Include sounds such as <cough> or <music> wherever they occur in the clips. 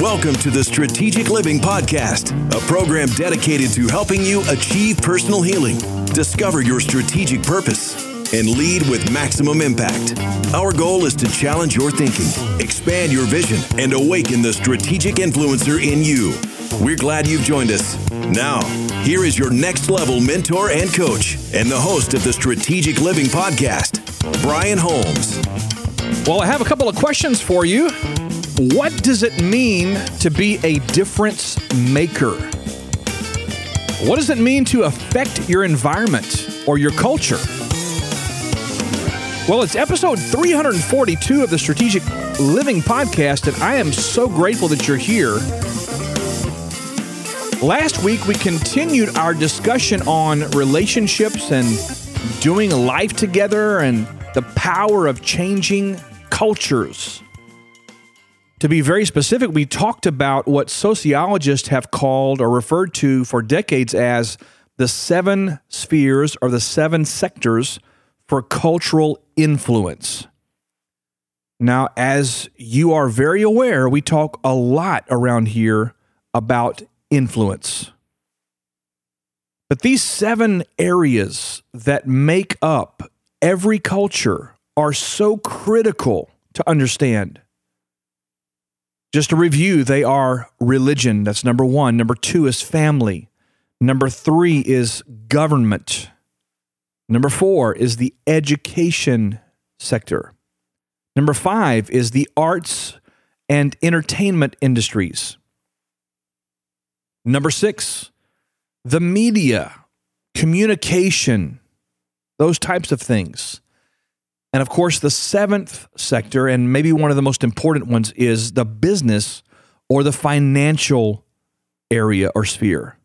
Welcome to the Strategic Living Podcast, a program dedicated to helping you achieve personal healing, discover your strategic purpose, and lead with maximum impact. Our goal is to challenge your thinking, expand your vision, and awaken the strategic influencer in you. We're glad you've joined us. Now, here is your next level mentor and coach, and the host of the Strategic Living Podcast, Brian Holmes. Well, I have a couple of questions for you. What does it mean to be a difference maker? What does it mean to affect your environment or your culture? Well, it's episode 342 of the Strategic Living Podcast, and I am so grateful that you're here. Last week, we continued our discussion on relationships and doing life together and the power of changing cultures. To be very specific, we talked about what sociologists have called or referred to for decades as the seven spheres or the seven sectors for cultural influence. Now, as you are very aware, we talk a lot around here about influence. But these seven areas that make up every culture are so critical to understand. Just to review, they are religion. That's number one. Number two is family. Number three is government. Number four is the education sector. Number five is the arts and entertainment industries. Number six, the media, communication, those types of things. And of course, the seventh sector, and maybe one of the most important ones, is the business or the financial area or sphere.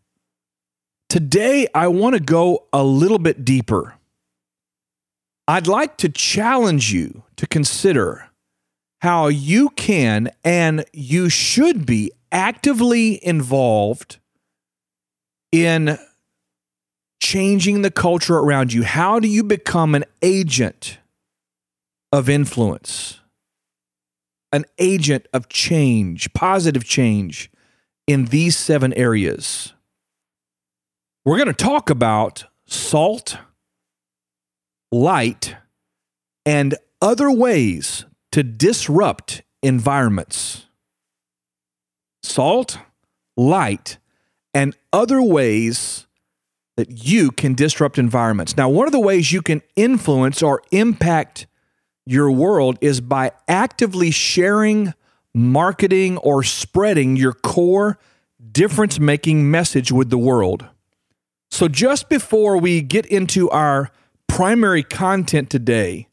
Today, I want to go a little bit deeper. I'd like to challenge you to consider how you can and you should be actively involved in changing the culture around you. How do you become an agent of influence, an agent of change, positive change in these seven areas? We're going to talk about salt, light, and other ways to disrupt environments. Salt, light, and other ways that you can disrupt environments. Now, one of the ways you can influence or impact your world is by actively sharing, marketing, or spreading your core difference making message with the world. So, just before we get into our primary content today,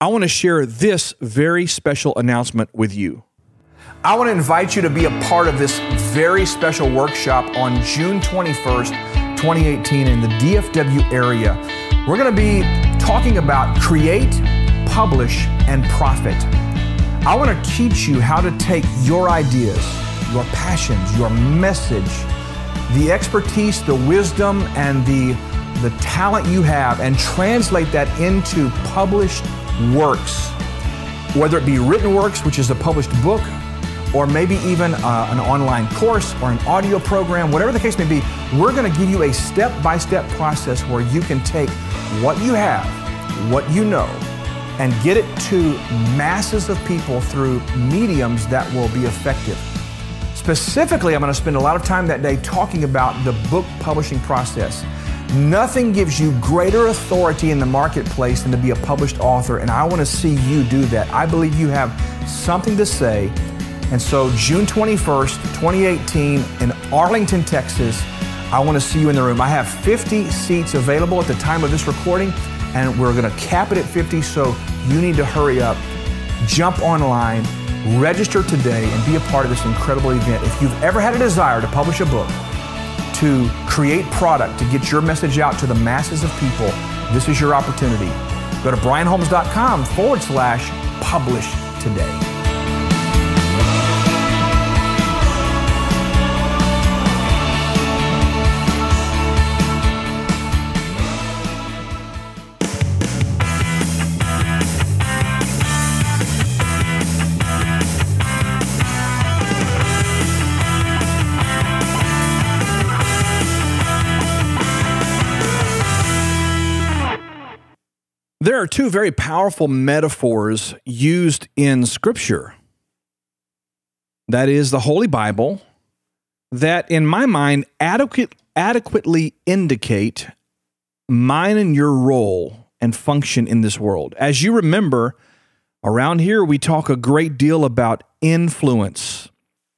I want to share this very special announcement with you. I want to invite you to be a part of this very special workshop on June 21st, 2018, in the DFW area. We're going to be talking about create, publish, and profit. I want to teach you how to take your ideas, your passions, your message, the expertise, the wisdom, and the, the talent you have, and translate that into published works, whether it be written works, which is a published book, or maybe even uh, an online course or an audio program, whatever the case may be, we're going to give you a step by step process where you can take what you have, what you know, and get it to masses of people through mediums that will be effective. Specifically, I'm going to spend a lot of time that day talking about the book publishing process. Nothing gives you greater authority in the marketplace than to be a published author, and I want to see you do that. I believe you have something to say. And so, June 21st, 2018, in Arlington, Texas, I want to see you in the room. I have 50 seats available at the time of this recording, and we're going to cap it at 50, so you need to hurry up. Jump online, register today, and be a part of this incredible event. If you've ever had a desire to publish a book, to create product, to get your message out to the masses of people, this is your opportunity. Go to brianholmes.com forward slash publish today. There are two very powerful metaphors used in Scripture. That is the Holy Bible, that in my mind adequate, adequately indicate mine and your role and function in this world. As you remember, around here we talk a great deal about influence,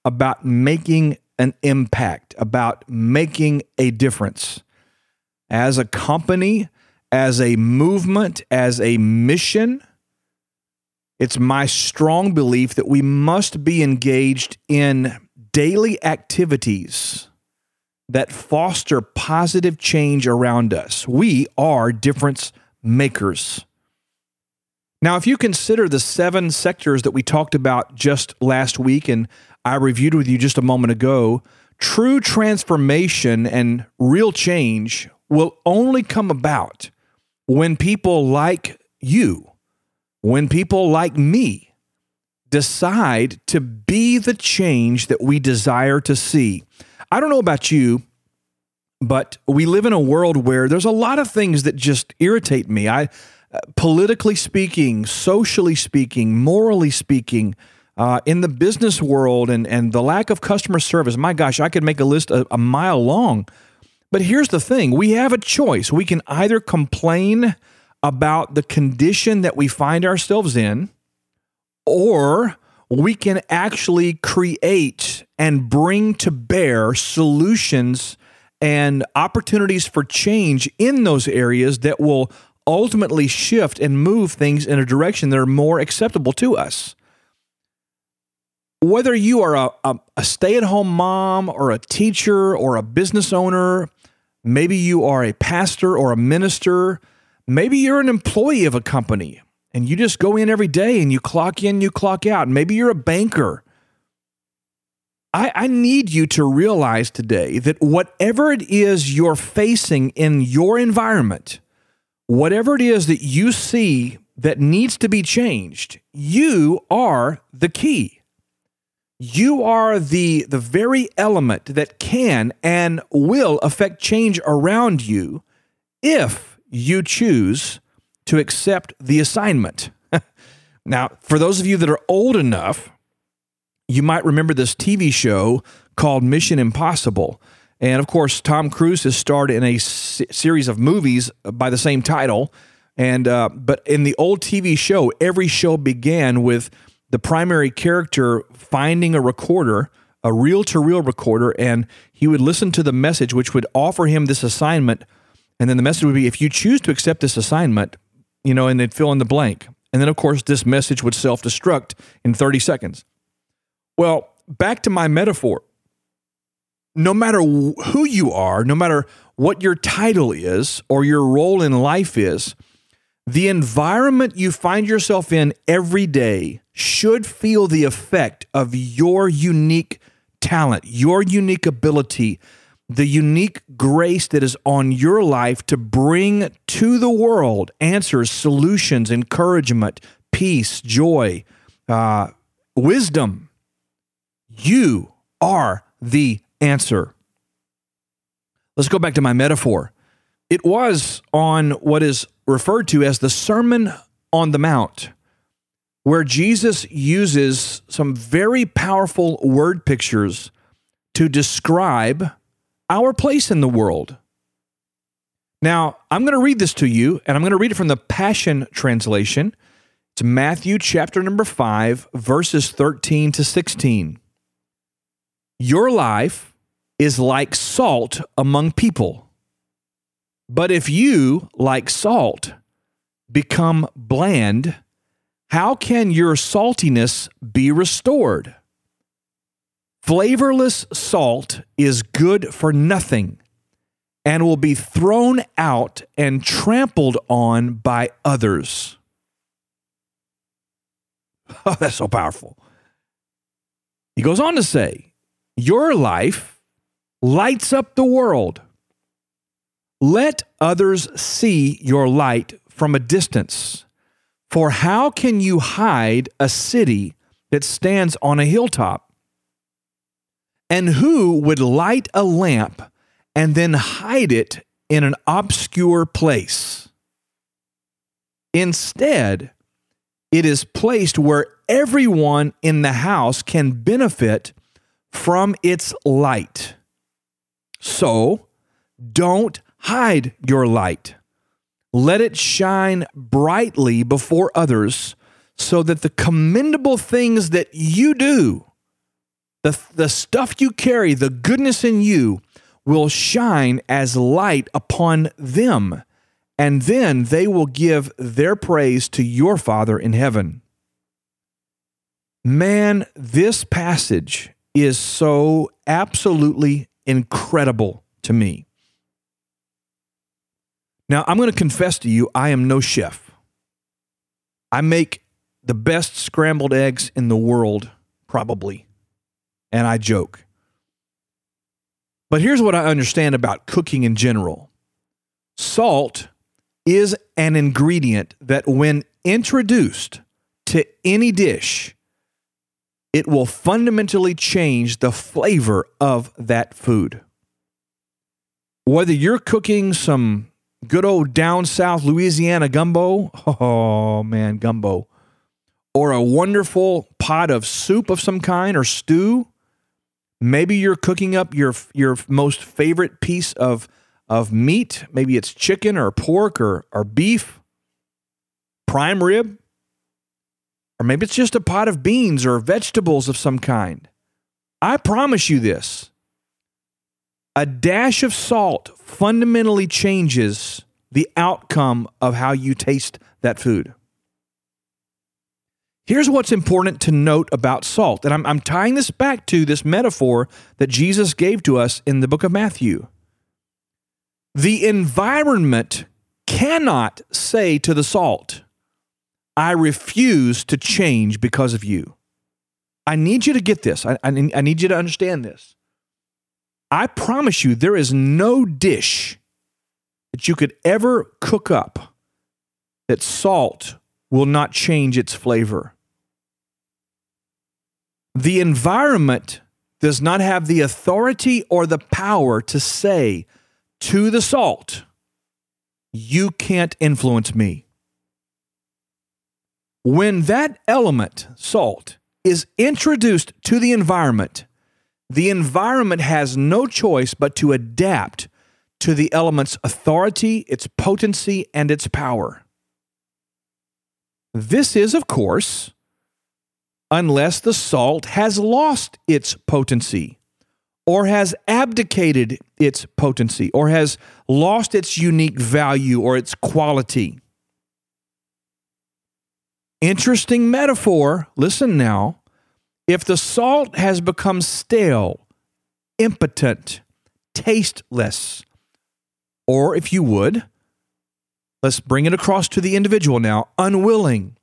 about making an impact, about making a difference. As a company, as a movement, as a mission, it's my strong belief that we must be engaged in daily activities that foster positive change around us. We are difference makers. Now, if you consider the seven sectors that we talked about just last week and I reviewed with you just a moment ago, true transformation and real change will only come about when people like you, when people like me decide to be the change that we desire to see. I don't know about you, but we live in a world where there's a lot of things that just irritate me. I uh, politically speaking, socially speaking, morally speaking, uh, in the business world and, and the lack of customer service, my gosh, I could make a list a, a mile long. But here's the thing we have a choice. We can either complain about the condition that we find ourselves in, or we can actually create and bring to bear solutions and opportunities for change in those areas that will ultimately shift and move things in a direction that are more acceptable to us whether you are a, a, a stay at home mom or a teacher or a business owner, maybe you are a pastor or a minister, maybe you're an employee of a company and you just go in every day and you clock in, you clock out. Maybe you're a banker. I, I need you to realize today that whatever it is you're facing in your environment, whatever it is that you see that needs to be changed, you are the key you are the the very element that can and will affect change around you if you choose to accept the assignment. <laughs> now, for those of you that are old enough, you might remember this TV show called Mission Impossible. And of course, Tom Cruise has starred in a s- series of movies by the same title. And uh, but in the old TV show, every show began with the primary character finding a recorder, a reel to reel recorder, and he would listen to the message, which would offer him this assignment. And then the message would be, if you choose to accept this assignment, you know, and they'd fill in the blank. And then, of course, this message would self destruct in 30 seconds. Well, back to my metaphor. No matter who you are, no matter what your title is or your role in life is, the environment you find yourself in every day should feel the effect of your unique talent, your unique ability, the unique grace that is on your life to bring to the world answers, solutions, encouragement, peace, joy, uh, wisdom. You are the answer. Let's go back to my metaphor. It was on what is referred to as the Sermon on the Mount where Jesus uses some very powerful word pictures to describe our place in the world. Now, I'm going to read this to you, and I'm going to read it from the Passion Translation. It's Matthew chapter number 5, verses 13 to 16. Your life is like salt among people. But if you, like salt, become bland, how can your saltiness be restored? Flavorless salt is good for nothing and will be thrown out and trampled on by others. <laughs> Oh, that's so powerful. He goes on to say, Your life lights up the world. Let others see your light from a distance. For how can you hide a city that stands on a hilltop? And who would light a lamp and then hide it in an obscure place? Instead, it is placed where everyone in the house can benefit from its light. So, don't hide your light. Let it shine brightly before others so that the commendable things that you do, the, the stuff you carry, the goodness in you, will shine as light upon them. And then they will give their praise to your Father in heaven. Man, this passage is so absolutely incredible to me. Now, I'm going to confess to you, I am no chef. I make the best scrambled eggs in the world, probably. And I joke. But here's what I understand about cooking in general salt is an ingredient that, when introduced to any dish, it will fundamentally change the flavor of that food. Whether you're cooking some good old down south Louisiana gumbo, oh man, gumbo, or a wonderful pot of soup of some kind or stew, maybe you're cooking up your your most favorite piece of of meat, maybe it's chicken or pork or or beef, prime rib, or maybe it's just a pot of beans or vegetables of some kind. I promise you this a dash of salt fundamentally changes the outcome of how you taste that food. Here's what's important to note about salt, and I'm, I'm, tying this back to this metaphor that Jesus gave to us in the book of Matthew. The environment cannot say to the salt, I refuse to change because of you. I need you to get this. I, I, I need you to understand this. I promise you, there is no dish that you could ever cook up that salt will not change its flavor. The environment does not have the authority or the power to say to the salt, You can't influence me. When that element, salt, is introduced to the environment, the environment has no choice but to adapt to the element's authority, its potency, and its power. This is, of course, unless the salt has lost its potency, or has abdicated its potency, or has lost its unique value or its quality. Interesting metaphor. Listen now. If the salt has become stale, impotent, tasteless, or if you would, let's bring it across to the individual now, unwilling,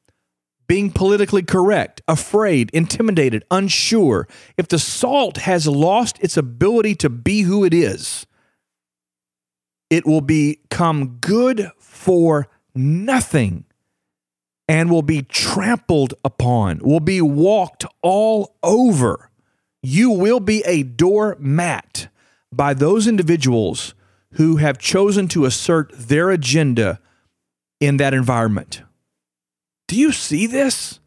being politically correct, afraid, intimidated, unsure, if the salt has lost its ability to be who it is, it will become good for nothing and will be trampled upon, will be walked all over. You will be a doormat by those individuals who have chosen to assert their agenda in that environment. Do you see this?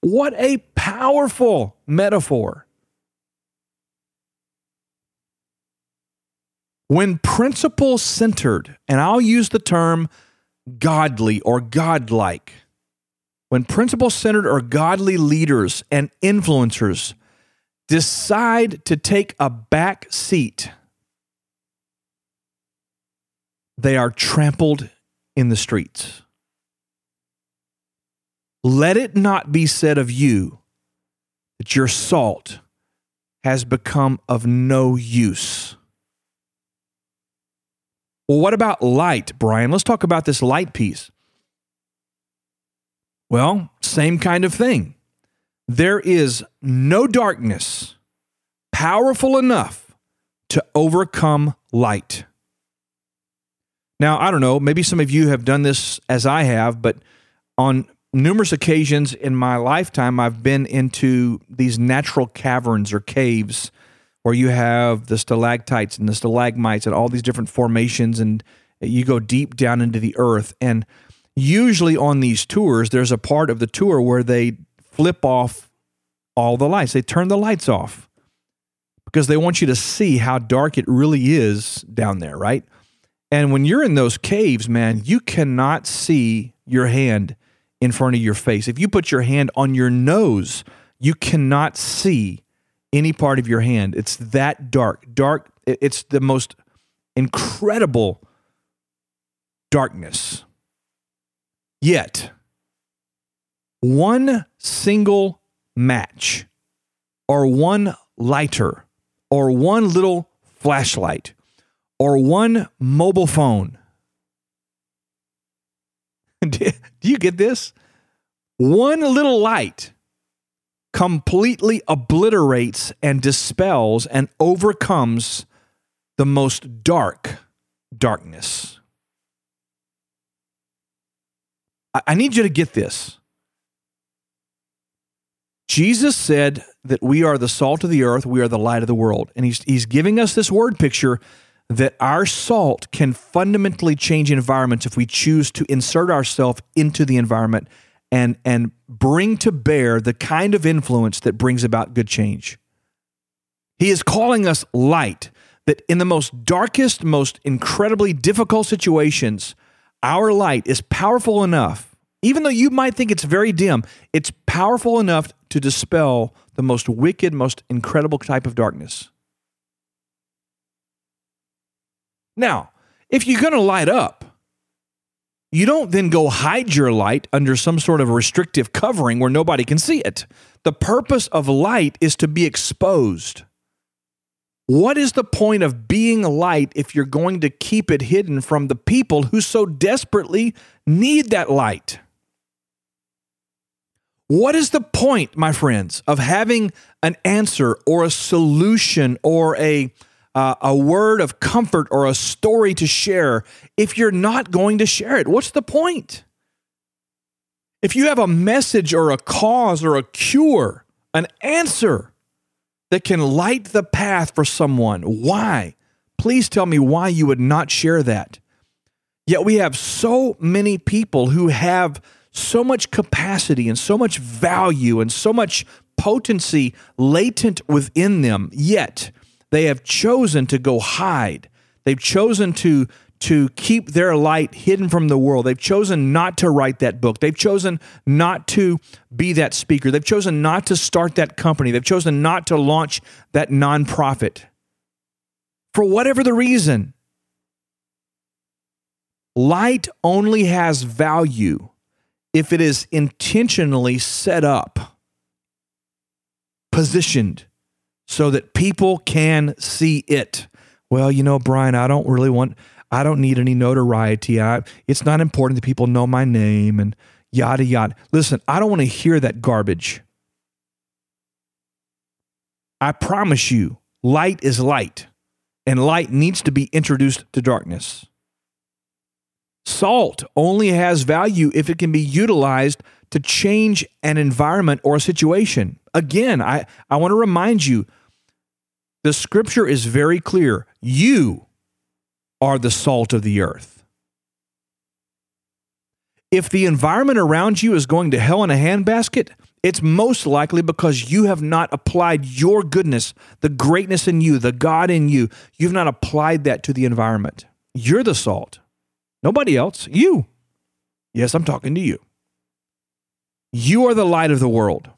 What a powerful metaphor. When principle centered, and I'll use the term godly or godlike, when principle centered or godly leaders and influencers decide to take a back seat, they are trampled in the streets. Let it not be said of you that your salt has become of no use. Well, what about light, Brian? Let's talk about this light piece. Well, same kind of thing. There is no darkness powerful enough to overcome light. Now, I don't know, maybe some of you have done this as I have, but on numerous occasions in my lifetime, I've been into these natural caverns or caves where you have the stalactites and the stalagmites and all these different formations, and you go deep down into the earth. And usually on these tours, there's a part of the tour where they flip off all the lights. They turn the lights off because they want you to see how dark it really is down there, right? And when you're in those caves, man, you cannot see your hand in front of your face. If you put your hand on your nose, you cannot see any part of your hand. It's that dark. Dark, it's the most incredible darkness. Yet, one single match or one lighter or one little flashlight or one mobile phone. <laughs> Do you get this? One little light completely obliterates and dispels and overcomes the most dark darkness. I need you to get this. Jesus said that we are the salt of the earth, we are the light of the world. And he's, he's giving us this word picture that our salt can fundamentally change environments if we choose to insert ourselves into the environment and, and bring to bear the kind of influence that brings about good change. He is calling us light, that in the most darkest, most incredibly difficult situations, our light is powerful enough, even though you might think it's very dim, it's powerful enough to dispel the most wicked, most incredible type of darkness. Now, if you're going to light up, you don't then go hide your light under some sort of restrictive covering where nobody can see it. The purpose of light is to be exposed. What is the point of being light if you're going to keep it hidden from the people who so desperately need that light? What is the point, my friends, of having an answer or a solution or a uh, a word of comfort or a story to share if you're not going to share it? What's the point? If you have a message or a cause or a cure, an answer that can light the path for someone, why? Please tell me why you would not share that. Yet we have so many people who have so much capacity and so much value and so much potency latent within them, yet they have chosen to go hide. They've chosen to to keep their light hidden from the world. They've chosen not to write that book. They've chosen not to be that speaker. They've chosen not to start that company. They've chosen not to launch that nonprofit. For whatever the reason, light only has value if it is intentionally set up, positioned, so that people can see it. Well, you know, Brian, I don't really want, I don't need any notoriety. I, it's not important that people know my name and yada, yada. Listen, I don't want to hear that garbage. I promise you, light is light, and light needs to be introduced to darkness. Salt only has value if it can be utilized to change an environment or a situation. Again, I, I want to remind you the scripture is very clear. You are the salt of the earth. If the environment around you is going to hell in a handbasket, it's most likely because you have not applied your goodness, the greatness in you, the God in you. You've not applied that to the environment. You're the salt. Nobody else. You. Yes, I'm talking to you. You are the light of the world.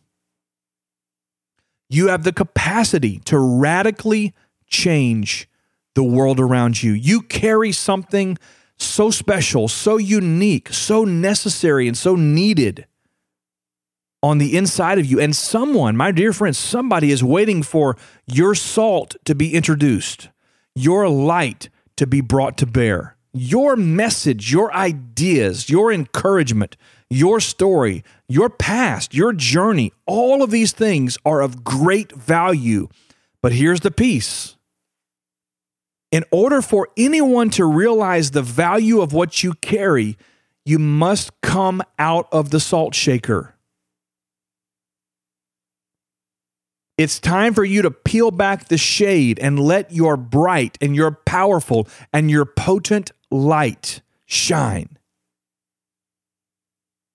You have the capacity to radically change the world around you. You carry something so special, so unique, so necessary, and so needed on the inside of you. And someone, my dear friends, somebody is waiting for your salt to be introduced, your light to be brought to bear your message, your ideas, your encouragement, your story, your past, your journey, all of these things are of great value. But here's the piece in order for anyone to realize the value of what you carry, you must come out of the salt shaker. It's time for you to peel back the shade and let your bright and your powerful and your potent light shine.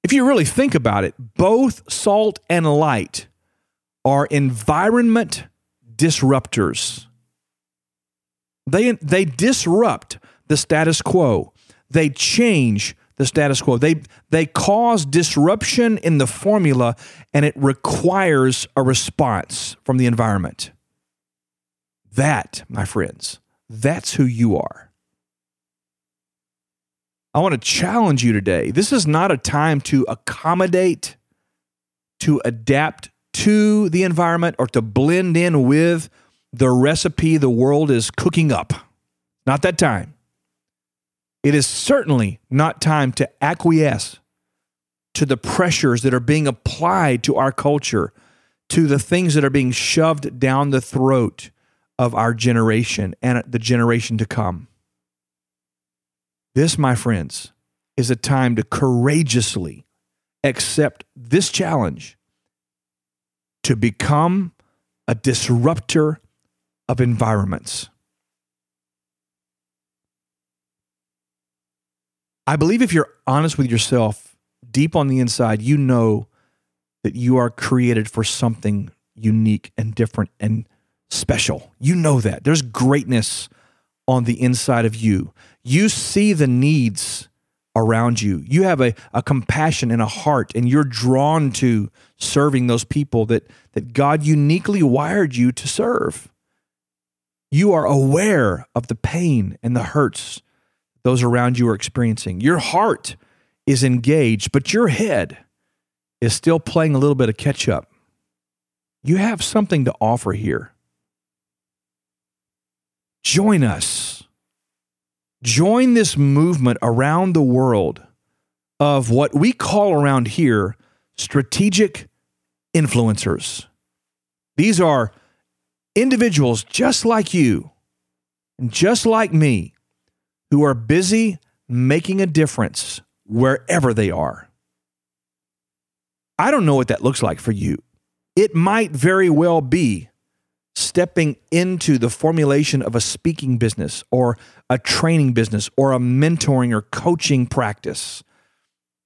if you really think about it, both salt and light are environment disruptors. They, they disrupt the status quo. They change the status quo. They, they cause disruption in the formula and it requires a response from the environment. That, my friends, that's who you are. I want to challenge you today. This is not a time to accommodate, to adapt to the environment, or to blend in with the recipe the world is cooking up. Not that time. It is certainly not time to acquiesce to the pressures that are being applied to our culture, to the things that are being shoved down the throat of our generation and the generation to come. This, my friends, is a time to courageously accept this challenge to become a disruptor of environments. I believe if you're honest with yourself, deep on the inside, you know that you are created for something unique and different and special. You know that. There's greatness on the inside of you. You see the needs around you. You have a, a compassion and a heart, and you're drawn to serving those people that, that God uniquely wired you to serve. You are aware of the pain and the hurts those around you are experiencing. Your heart is engaged, but your head is still playing a little bit of catch up. You have something to offer here. Join us. Join this movement around the world of what we call around here strategic influencers. These are individuals just like you and just like me who are busy making a difference wherever they are. I don't know what that looks like for you. It might very well be stepping into the formulation of a speaking business or a training business or a mentoring or coaching practice.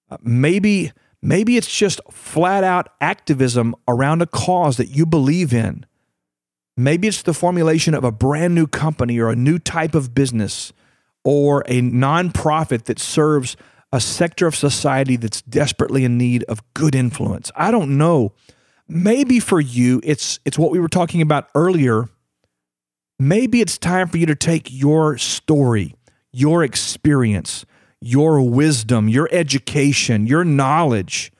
Uh, maybe maybe it's just flat out activism around a cause that you believe in. Maybe it's the formulation of a brand new company or a new type of business or a nonprofit that serves a sector of society that's desperately in need of good influence. I don't know maybe for you it's it's what we were talking about earlier maybe it's time for you to take your story your experience your wisdom your education your knowledge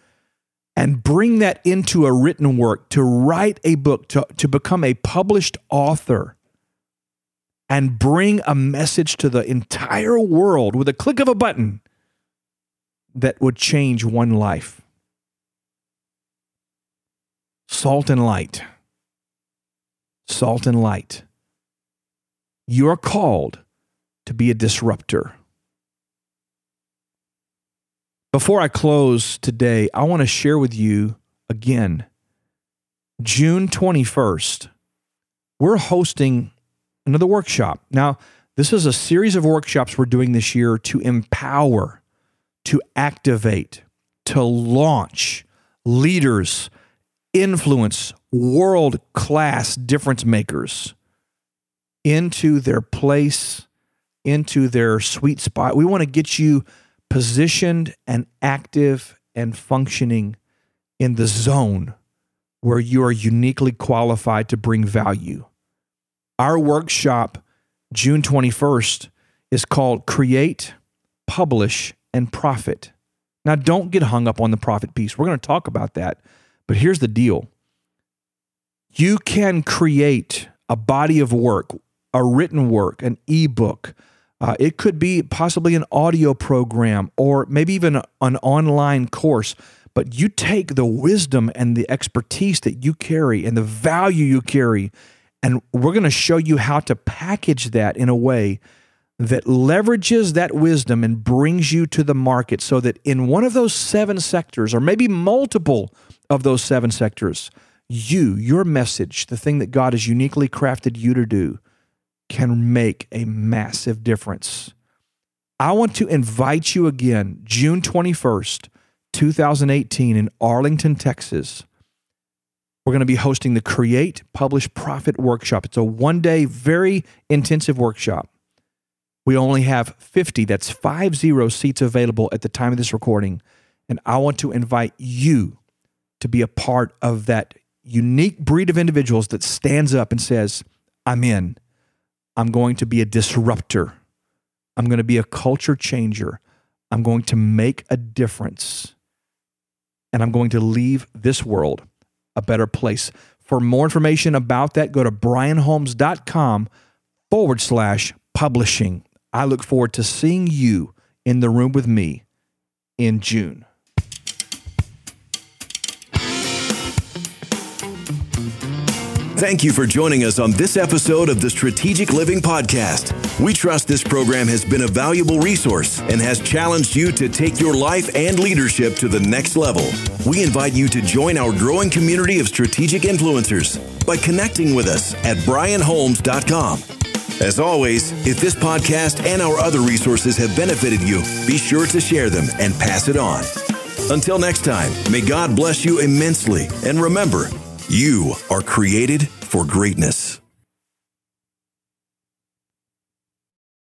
and bring that into a written work to write a book to, to become a published author and bring a message to the entire world with a click of a button that would change one life Salt and light. Salt and light. You are called to be a disruptor. Before I close today, I want to share with you again June 21st, we're hosting another workshop. Now, this is a series of workshops we're doing this year to empower, to activate, to launch leaders influence world class difference makers into their place, into their sweet spot. We want to get you positioned and active and functioning in the zone where you are uniquely qualified to bring value. Our workshop, June 21st, is called Create, Publish, and Profit. Now, don't get hung up on the profit piece. We're going to talk about that. But here's the deal you can create a body of work, a written work, an ebook. Uh, it could be possibly an audio program or maybe even an online course. But you take the wisdom and the expertise that you carry and the value you carry, and we're going to show you how to package that in a way that leverages that wisdom and brings you to the market so that in one of those seven sectors, or maybe multiple of those seven sectors, you, your message, the thing that God has uniquely crafted you to do, can make a massive difference. I want to invite you again, June 21st, 2018 in Arlington, Texas, we're going to be hosting the Create, Publish, Profit Workshop. It's a one day, very intensive workshop. We only have 50, that's five zero seats available at the time of this recording. And I want to invite you to be a part of that unique breed of individuals that stands up and says, I'm in. I'm going to be a disruptor. I'm going to be a culture changer. I'm going to make a difference. And I'm going to leave this world a better place. For more information about that, go to brianholmes.com forward slash publishing. I look forward to seeing you in the room with me in June. Thank you for joining us on this episode of the Strategic Living Podcast. We trust this program has been a valuable resource and has challenged you to take your life and leadership to the next level. We invite you to join our growing community of strategic influencers by connecting with us at brianholmes.com. As always, if this podcast and our other resources have benefited you, be sure to share them and pass it on. Until next time, may God bless you immensely. And remember, you are created for greatness.